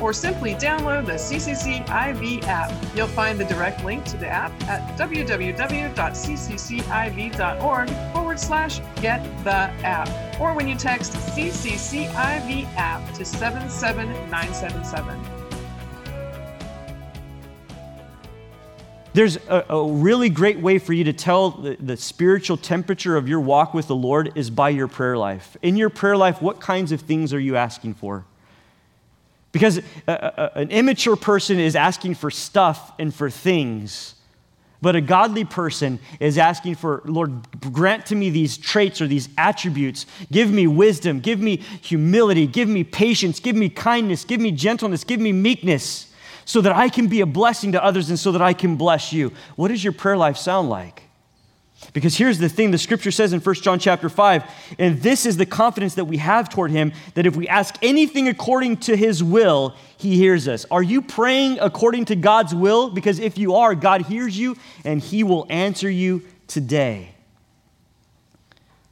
or simply download the CCCIV app. You'll find the direct link to the app at www.cccIV.org forward slash get the app, or when you text CCCIV app to 77977. There's a, a, really great way for you to tell the, the, spiritual temperature of your walk with the Lord is by your prayer life. In your prayer life, what kinds of things are you asking for? Because a, a, an immature person is asking for stuff and for things. But a godly person is asking for, Lord, grant to me these traits or these attributes. Give me wisdom, give me humility, give me patience, give me kindness, give me gentleness, give me meekness, so that I can be a blessing to others and so that I can bless you. What does your prayer life sound like? Because here's the thing the scripture says in 1 John chapter 5, and this is the confidence that we have toward him that if we ask anything according to his will, he hears us. Are you praying according to God's will? Because if you are, God hears you and he will answer you today.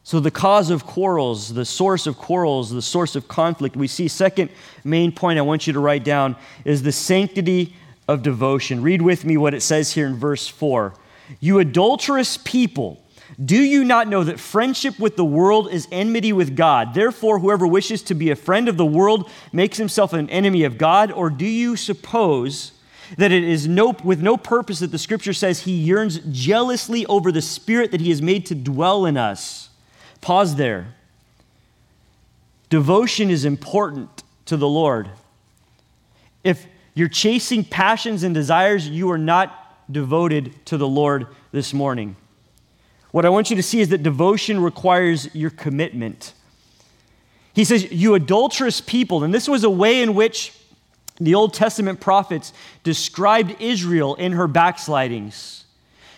So, the cause of quarrels, the source of quarrels, the source of conflict, we see, second main point I want you to write down is the sanctity of devotion. Read with me what it says here in verse 4. You adulterous people, do you not know that friendship with the world is enmity with God? Therefore, whoever wishes to be a friend of the world makes himself an enemy of God? Or do you suppose that it is no, with no purpose that the scripture says he yearns jealously over the spirit that he has made to dwell in us? Pause there. Devotion is important to the Lord. If you're chasing passions and desires, you are not devoted to the Lord this morning. What I want you to see is that devotion requires your commitment. He says, You adulterous people. And this was a way in which the Old Testament prophets described Israel in her backslidings.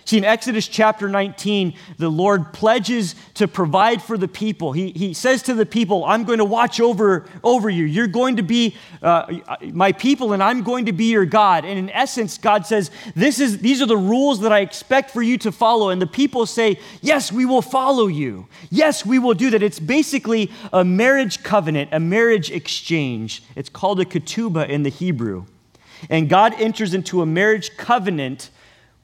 See, in Exodus chapter 19, the Lord pledges to provide for the people. He, he says to the people, I'm going to watch over, over you. You're going to be uh, my people, and I'm going to be your God. And in essence, God says, this is, These are the rules that I expect for you to follow. And the people say, Yes, we will follow you. Yes, we will do that. It's basically a marriage covenant, a marriage exchange. It's called a ketubah in the Hebrew. And God enters into a marriage covenant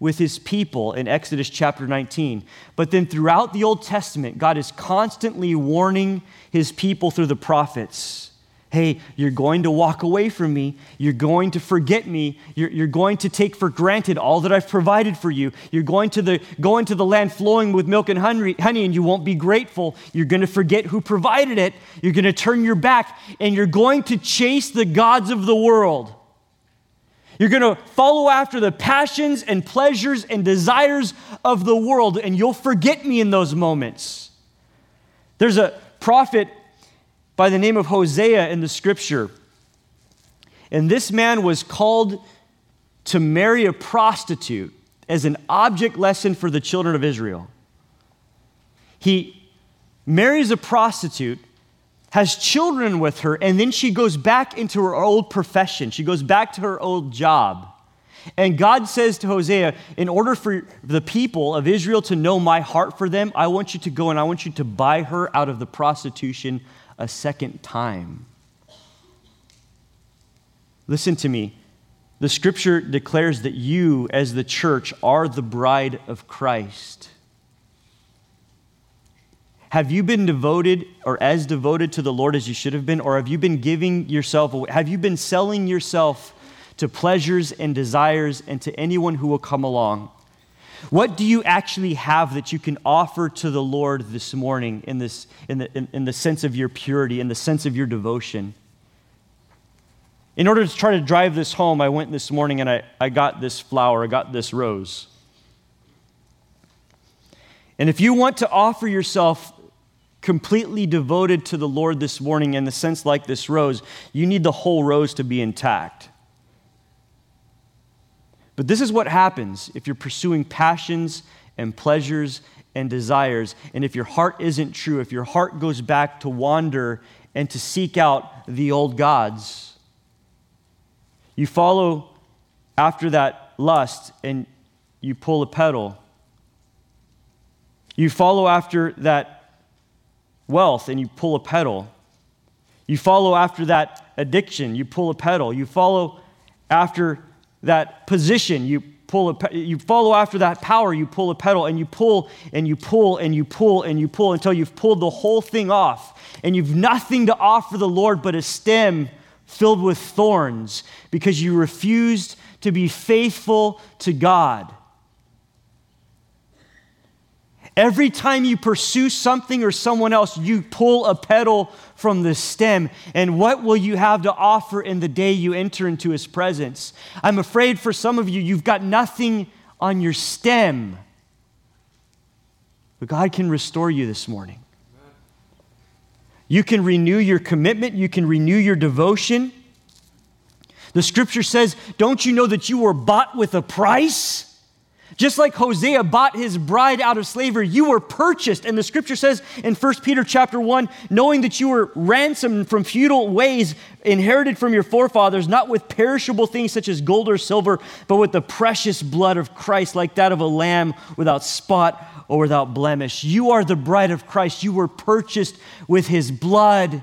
with his people in Exodus chapter 19. But then throughout the Old Testament, God is constantly warning his people through the prophets hey, you're going to walk away from me. You're going to forget me. You're, you're going to take for granted all that I've provided for you. You're going to the, go into the land flowing with milk and honey, honey, and you won't be grateful. You're going to forget who provided it. You're going to turn your back, and you're going to chase the gods of the world. You're going to follow after the passions and pleasures and desires of the world, and you'll forget me in those moments. There's a prophet by the name of Hosea in the scripture, and this man was called to marry a prostitute as an object lesson for the children of Israel. He marries a prostitute has children with her, and then she goes back into her old profession. She goes back to her old job. And God says to Hosea, in order for the people of Israel to know my heart for them, I want you to go and I want you to buy her out of the prostitution a second time. Listen to me. The scripture declares that you, as the church, are the bride of Christ. Have you been devoted or as devoted to the Lord as you should have been? Or have you been giving yourself away? Have you been selling yourself to pleasures and desires and to anyone who will come along? What do you actually have that you can offer to the Lord this morning in, this, in, the, in, in the sense of your purity, in the sense of your devotion? In order to try to drive this home, I went this morning and I, I got this flower, I got this rose. And if you want to offer yourself completely devoted to the Lord this morning in the sense like this rose, you need the whole rose to be intact. But this is what happens if you're pursuing passions and pleasures and desires, and if your heart isn't true, if your heart goes back to wander and to seek out the old gods. You follow after that lust and you pull a petal. You follow after that wealth and you pull a petal. You follow after that addiction, you pull a petal. You follow after that position, you pull a, you follow after that power, you pull a petal, and you pull and you pull and you pull and you pull until you've pulled the whole thing off, and you've nothing to offer the Lord but a stem filled with thorns because you refused to be faithful to God. Every time you pursue something or someone else, you pull a petal from the stem. And what will you have to offer in the day you enter into his presence? I'm afraid for some of you, you've got nothing on your stem. But God can restore you this morning. You can renew your commitment, you can renew your devotion. The scripture says, Don't you know that you were bought with a price? Just like Hosea bought his bride out of slavery, you were purchased. And the scripture says in 1 Peter chapter 1, knowing that you were ransomed from futile ways inherited from your forefathers, not with perishable things such as gold or silver, but with the precious blood of Christ, like that of a lamb without spot or without blemish. You are the bride of Christ. You were purchased with his blood.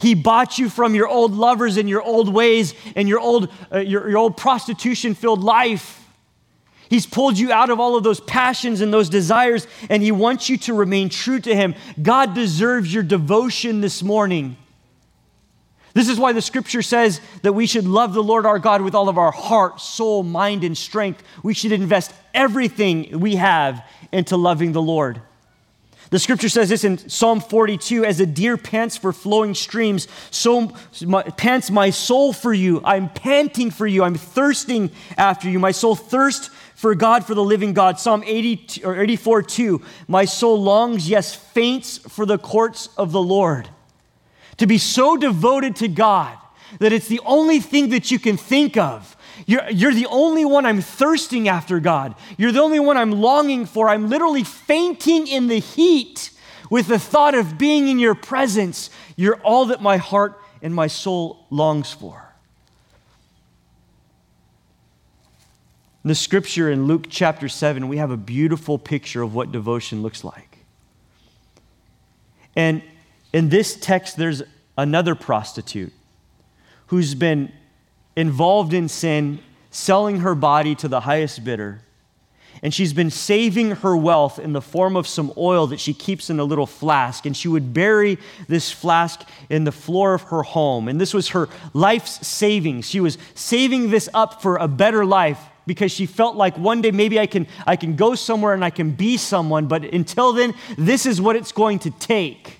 He bought you from your old lovers and your old ways and your old, uh, your, your old prostitution filled life. He's pulled you out of all of those passions and those desires, and He wants you to remain true to Him. God deserves your devotion this morning. This is why the scripture says that we should love the Lord our God with all of our heart, soul, mind, and strength. We should invest everything we have into loving the Lord. The scripture says this in Psalm 42 As a deer pants for flowing streams, so my, pants my soul for you. I'm panting for you. I'm thirsting after you. My soul thirsts for God, for the living God. Psalm 80 or 84 2. My soul longs, yes, faints for the courts of the Lord. To be so devoted to God that it's the only thing that you can think of. You're, you're the only one I'm thirsting after, God. You're the only one I'm longing for. I'm literally fainting in the heat with the thought of being in your presence. You're all that my heart and my soul longs for. In the scripture in Luke chapter 7, we have a beautiful picture of what devotion looks like. And in this text, there's another prostitute who's been involved in sin, selling her body to the highest bidder. And she's been saving her wealth in the form of some oil that she keeps in a little flask. And she would bury this flask in the floor of her home. And this was her life's savings. She was saving this up for a better life because she felt like one day maybe I can, I can go somewhere and I can be someone, but until then, this is what it's going to take.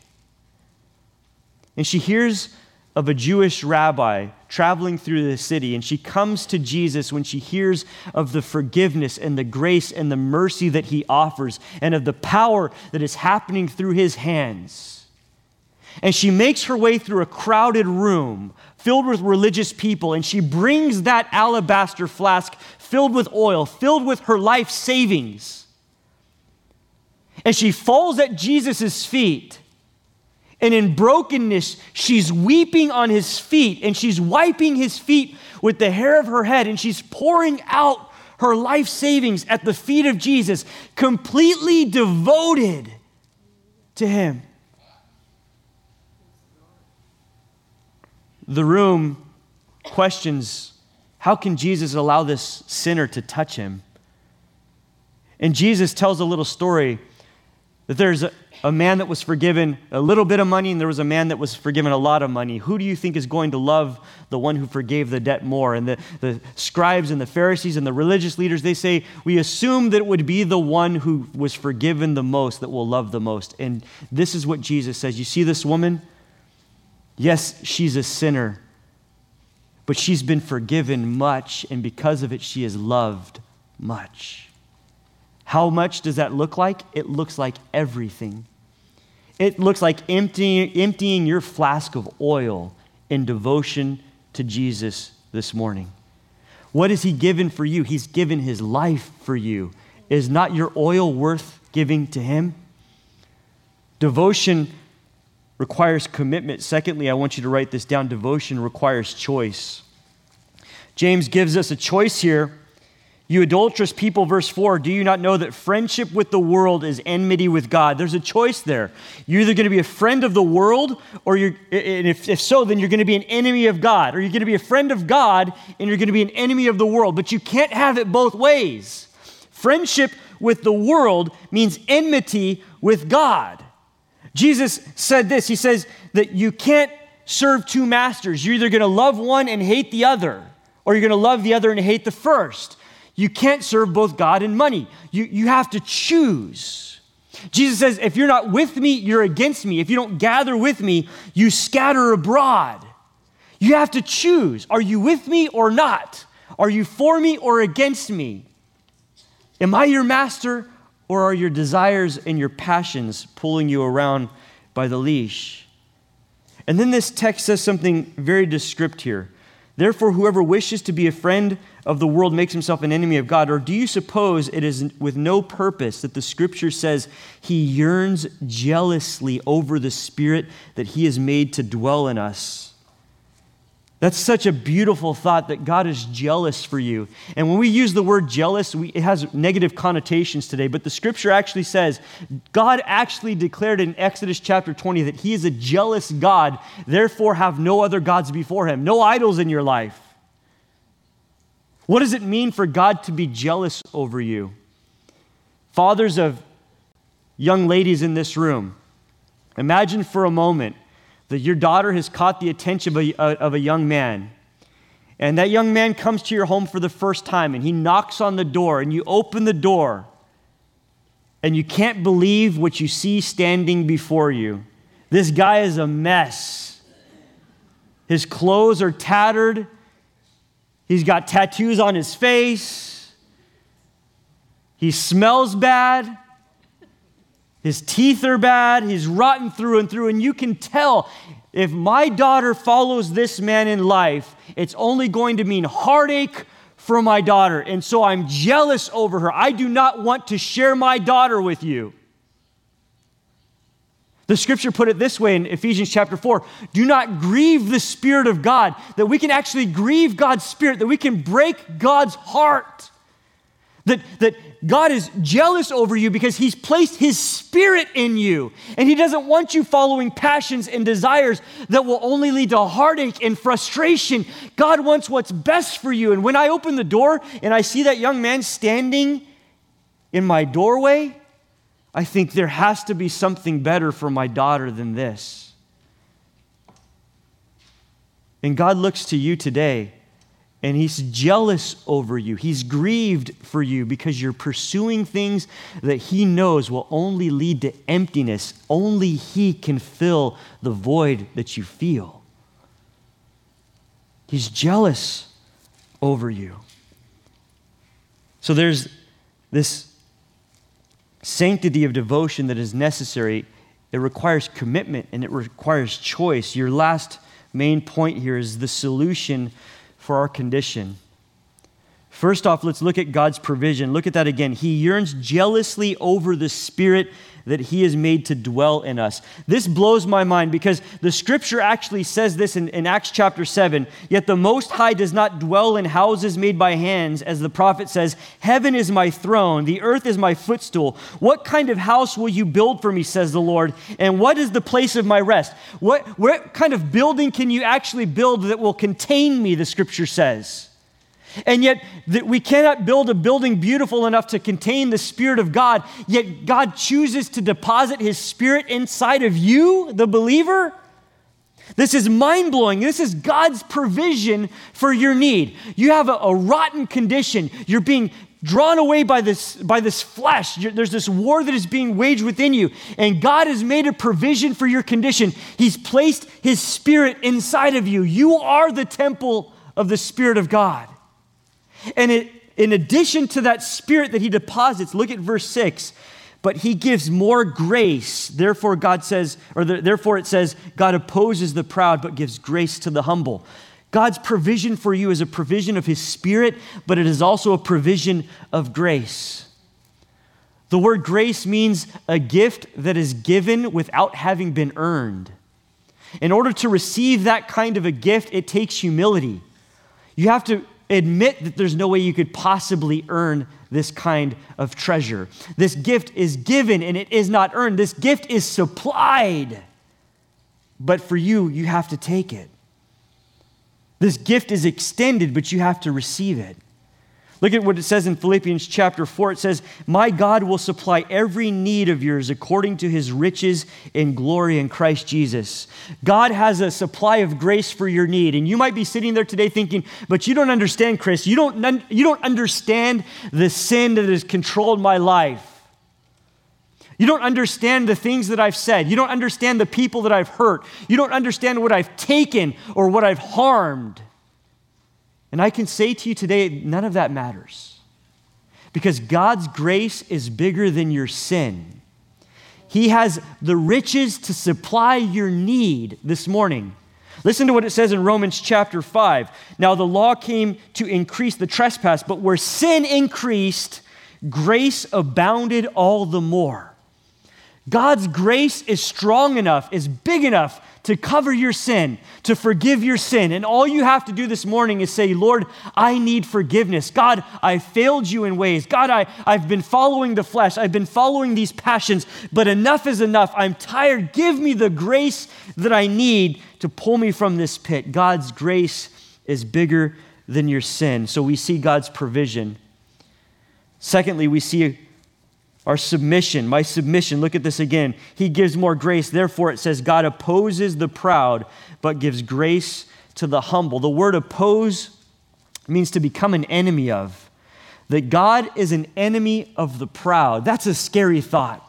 And she hears of a Jewish rabbi traveling through the city, and she comes to Jesus when she hears of the forgiveness and the grace and the mercy that he offers, and of the power that is happening through his hands. And she makes her way through a crowded room filled with religious people, and she brings that alabaster flask filled with oil, filled with her life savings. And she falls at Jesus' feet. And in brokenness, she's weeping on his feet and she's wiping his feet with the hair of her head and she's pouring out her life savings at the feet of Jesus, completely devoted to him. The room questions how can Jesus allow this sinner to touch him? And Jesus tells a little story that there's a, a, man that was forgiven a little bit of money and there was a man that was forgiven a lot of money. Who do you think is going to love the one who forgave the debt more? And the, the scribes and the Pharisees and the religious leaders, they say, we assume that it would be the one who was forgiven the most that will love the most. And this is what Jesus says. You see this woman? Yes, she's a sinner but she's been forgiven much, and because of it, she is loved much. How much does that look like? It looks like everything. It looks like emptying, emptying your flask of oil in devotion to Jesus this morning. What has He given for you? He's given His life for you. Is not your oil worth giving to Him? Devotion requires commitment. Secondly, I want you to write this down devotion requires choice. James gives us a choice here. You adulterous people, verse 4, do you not know that friendship with the world is enmity with God? There's a choice there. You're either going to be a friend of the world, or you're, and if, if so, then you're going to be an enemy of God. Or you're going to be a friend of God, and you're going to be an enemy of the world. But you can't have it both ways. Friendship with the world means enmity with God. Jesus said this He says that you can't serve two masters. You're either going to love one and hate the other, or you're going to love the other and hate the first. You can't serve both God and money. You, you have to choose. Jesus says, if you're not with me, you're against me. If you don't gather with me, you scatter abroad. You have to choose. Are you with me or not? Are you for me or against me? Am I your master or are your desires and your passions pulling you around by the leash? And then this text says something very descriptive here. Therefore, whoever wishes to be a friend of the world makes himself an enemy of God? Or do you suppose it is with no purpose that the scripture says he yearns jealously over the spirit that he has made to dwell in us? That's such a beautiful thought that God is jealous for you. And when we use the word jealous, we, it has negative connotations today, but the scripture actually says God actually declared in Exodus chapter 20 that he is a jealous God, therefore have no other gods before him, no idols in your life. What does it mean for God to be jealous over you? Fathers of young ladies in this room, imagine for a moment that your daughter has caught the attention of a, uh, of a young man. And that young man comes to your home for the first time and he knocks on the door and you open the door and you can't believe what you see standing before you. This guy is a mess. His clothes are tattered. He's got tattoos on his face. He smells bad. His teeth are bad. He's rotten through and through. And you can tell if my daughter follows this man in life, it's only going to mean heartache for my daughter. And so I'm jealous over her. I do not want to share my daughter with you. The scripture put it this way in Ephesians chapter 4 do not grieve the Spirit of God, that we can actually grieve God's Spirit, that we can break God's heart. That, that God is jealous over you because He's placed His Spirit in you. And He doesn't want you following passions and desires that will only lead to heartache and frustration. God wants what's best for you. And when I open the door and I see that young man standing in my doorway, I think there has to be something better for my daughter than this. And God looks to you today and he's jealous over you. He's grieved for you because you're pursuing things that he knows will only lead to emptiness. Only he can fill the void that you feel. He's jealous over you. So there's this sanctity of devotion that is necessary. It requires commitment and it requires choice. Your last main point here is the solution for our condition. First off, let's look at God's provision. Look at that again. He yearns jealously over the Spirit that He has made to dwell in us. This blows my mind because the scripture actually says this in, in, Acts chapter 7. Yet the Most High does not dwell in houses made by hands, as the prophet says, Heaven is my throne, the earth is my footstool. What kind of house will you build for me, says the Lord? And what is the place of my rest? What, what kind of building can you actually build that will contain me, the scripture says? And yet, that we cannot build a building beautiful enough to contain the Spirit of God, yet God chooses to deposit His Spirit inside of you, the believer. This is mind blowing. This is God's provision for your need. You have a, a, rotten condition. You're being drawn away by this, by this flesh. You're, there's this war that is being waged within you. And God has made a provision for your condition. He's placed His Spirit inside of you. You are the temple of the Spirit of God. And it in addition to that spirit that he deposits, look at verse 6. But he gives more grace. Therefore, God says, or the, therefore it says, God opposes the proud, but gives grace to the humble. God's provision for you is a provision of his spirit, but it is also a provision of grace. The word grace means a gift that is given without having been earned. In order to receive that kind of a gift, it takes humility. You have to admit that there's no way you could possibly earn this kind of treasure. This gift is given and it is not earned. This gift is supplied. But for you, you have to take it. This gift is extended, but you have to receive it. Look at what it says in Philippians chapter 4. It says, My God will supply every need of yours according to his riches in glory in Christ Jesus. God has a supply of grace for your need. And you might be sitting there today thinking, But you don't understand, Chris. You don't, you don't understand the sin that has controlled my life. You don't understand the things that I've said. You don't understand the people that I've hurt. You don't understand what I've taken or what I've harmed. And I can say to you today, none of that matters. Because God's grace is bigger than your sin. He has the riches to supply your need this morning. Listen to what it says in Romans chapter 5. Now, the law came to increase the trespass, but where sin increased, grace abounded all the more. God's grace is strong enough, is big enough to cover your sin, to forgive your sin. And all you have to do this morning is say, Lord, I need forgiveness. God, I failed you in ways. God, I, I've been following the flesh. I've been following these passions, but enough is enough. I'm tired. Give me the grace that I need to pull me from this pit. God's grace is bigger than your sin. So we see God's provision. Secondly, we see our submission, my submission, look at this again. He gives more grace. Therefore, it says, God opposes the proud, but gives grace to the humble. The word oppose means to become an enemy of. That God is an enemy of the proud. That's a scary thought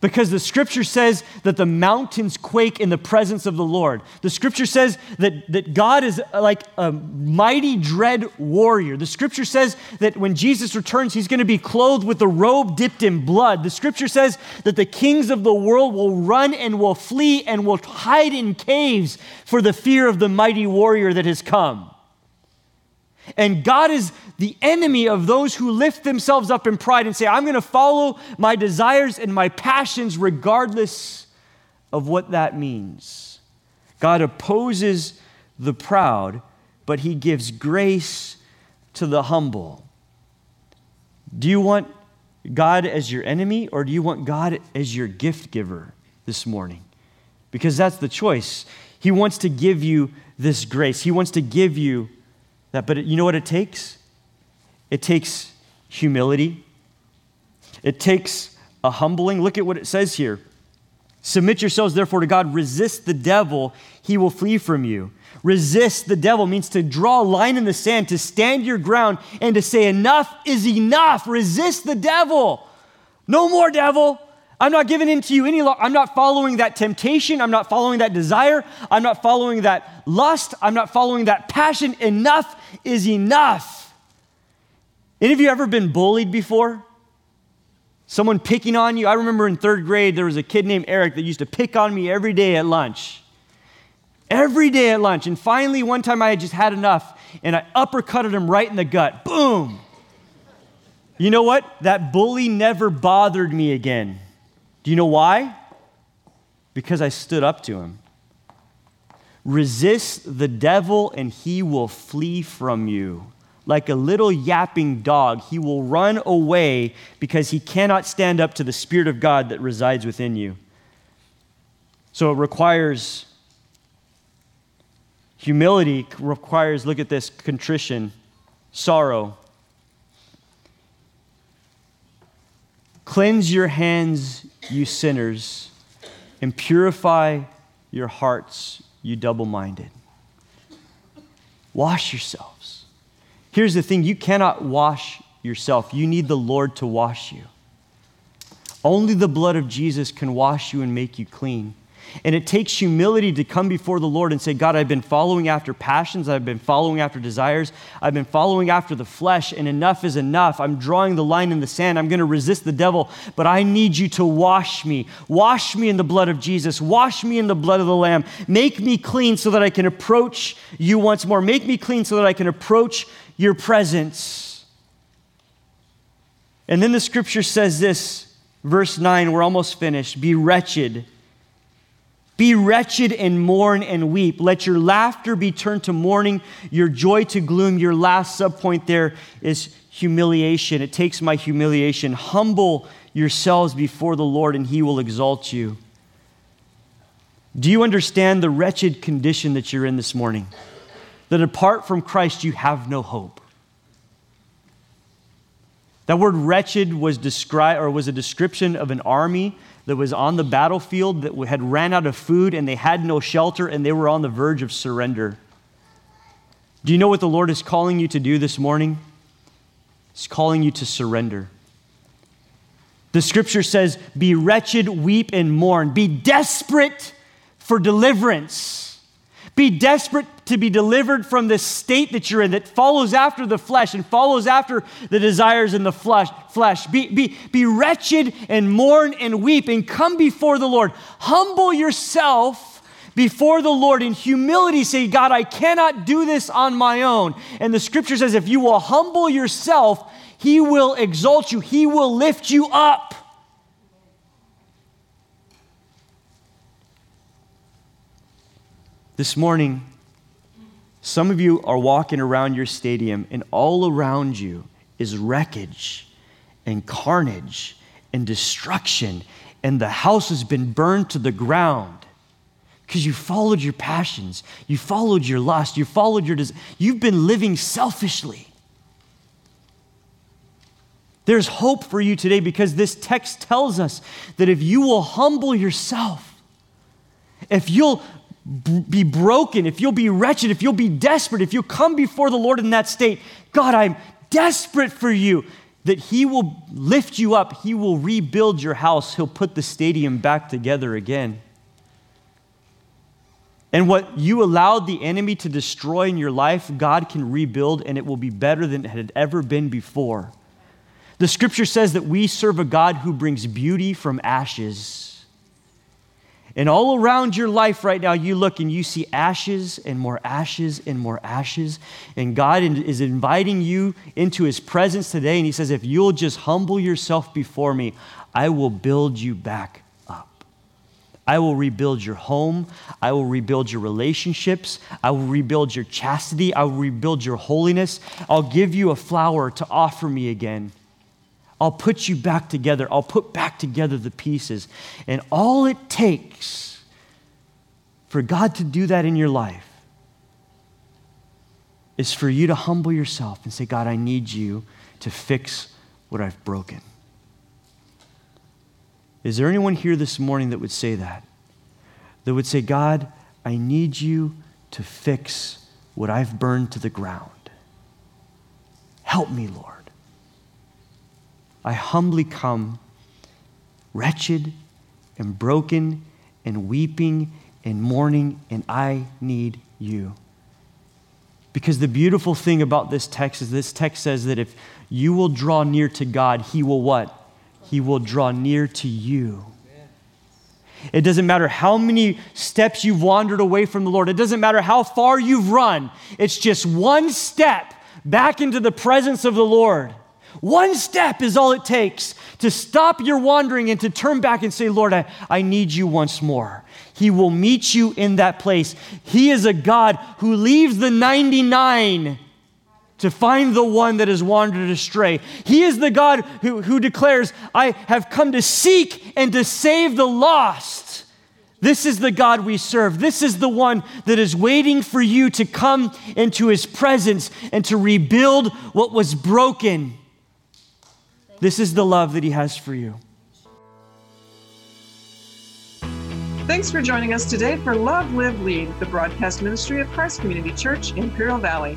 because the scripture says that the mountains quake in the presence of the Lord. The scripture says that, that God is uh, like a mighty, dread warrior. The scripture says that when Jesus returns, he's going to be clothed with a robe dipped in blood. The scripture says that the kings of the world will run and will flee and will hide in caves for the fear of the mighty warrior that has come. And God is the enemy of those who lift themselves up in pride and say, I'm going to follow my desires and my passions regardless of what that means. God opposes the proud, but he gives grace to the humble. Do you want God as your enemy or do you want God as your gift giver this morning? Because that's the choice. He wants to give you this grace, He wants to give you that. But you know what it takes? It takes humility, it takes a humbling. Look at what it says here. Submit yourselves, therefore, to God. Resist the devil, he will flee from you. Resist the devil means to draw a line in the sand, to stand your ground, and to say, Enough is enough. Resist the devil. No more, devil. I'm not giving in to you any longer. I'm not following that temptation. I'm not following that desire. I'm not following that lust. I'm not following that passion. Enough is enough. Any of you ever been bullied before? Someone picking on you? I remember in third grade, there was a kid named Eric that used to pick on me every day at lunch. Every day at lunch. And finally, one time I had just had enough and I uppercutted him right in the gut. Boom. You know what? That bully never bothered me again. Do you know why? Because I stood up to him. Resist the devil and he will flee from you. Like a little yapping dog, he will run away because he cannot stand up to the Spirit of God that resides within you. So it requires humility, requires, look at this, contrition, sorrow. Cleanse your hands, you sinners, and purify your hearts, you double minded. Wash yourselves. Here's the thing you cannot wash yourself, you need the Lord to wash you. Only the blood of Jesus can wash you and make you clean. And it takes humility to come before the Lord and say, God, I've been following after passions. I've been following after desires. I've been following after the flesh, and enough is enough. I'm drawing the line in the sand. I'm going to resist the devil, but I need you to wash me. Wash me in the blood of Jesus. Wash me in the blood of the Lamb. Make me clean so that I can approach you once more. Make me clean so that I can approach your presence. And then the scripture says this, verse 9, we're almost finished. Be wretched be wretched and mourn and weep. Let your laughter be turned to mourning, your joy to gloom. Your last subpoint there is humiliation. It takes my humiliation. Humble yourselves before the Lord, and he will exalt you. Do you understand the wretched condition that you're in this morning? That apart from Christ, you have no hope. That word wretched was described or was a description of an army that was on the battlefield that had ran out of food and they had no shelter and they were on the verge of surrender. Do you know what the Lord is calling you to do this morning? He's calling you to surrender. The scripture says, Be wretched, weep, and mourn. Be desperate for deliverance. Be desperate to be delivered from this state that you're in that follows after the flesh and follows after the desires in the flesh. flesh. Be, be, be wretched and mourn and weep and come before the Lord. Humble yourself before the Lord in humility. Say, God, I cannot do this on my own. And the scripture says, if you will humble yourself, He will exalt you, He will lift you up. This morning, some of you are walking around your stadium, and all around you is wreckage and carnage and destruction, and the house has been burned to the ground because you followed your passions, you followed your lust, you followed your des- you've been living selfishly. There's hope for you today because this text tells us that if you will humble yourself, if you'll be broken, if you'll be wretched, if you'll be desperate, if you'll come before the Lord in that state, God, I'm desperate for you, that He will lift you up. He will rebuild your house. He'll put the stadium back together again. And what you allowed the enemy to destroy in your life, God can rebuild, and it will be better than it had ever been before. The scripture says that we serve a God who brings beauty from ashes. And all around your life right now, you look and you see ashes and more ashes and more ashes. And God is inviting you into His presence today. And He says, If you'll just humble yourself before me, I will build you back up. I will rebuild your home. I will rebuild your relationships. I will rebuild your chastity. I will rebuild your holiness. I'll give you a flower to offer me again. I'll put you back together. I'll put back together the pieces. And all it takes for God to do that in your life is for you to humble yourself and say, God, I need you to fix what I've broken. Is there anyone here this morning that would say that? That would say, God, I need you to fix what I've burned to the ground. Help me, Lord. I humbly come, wretched and broken and weeping and mourning, and I need you. Because the beautiful thing about this text is this text says that if you will draw near to God, He will what? He will draw near to you. It doesn't matter how many steps you've wandered away from the Lord. It doesn't matter how far you've run. It's just one step back into the presence of the Lord. One step is all it takes to stop your wandering and to turn back and say, Lord, I, I need you once more. He will meet you in that place. He is a God who leaves the 99 to find the one that has wandered astray. He is the God who, who declares, I have come to seek and to save the lost. This is the God we serve. This is the one that is waiting for you to come into his presence and to rebuild what was broken. This is the love that He has for you. Thanks for joining us today for Love, Live, Lead, the broadcast ministry of Christ Community Church, Imperial Valley.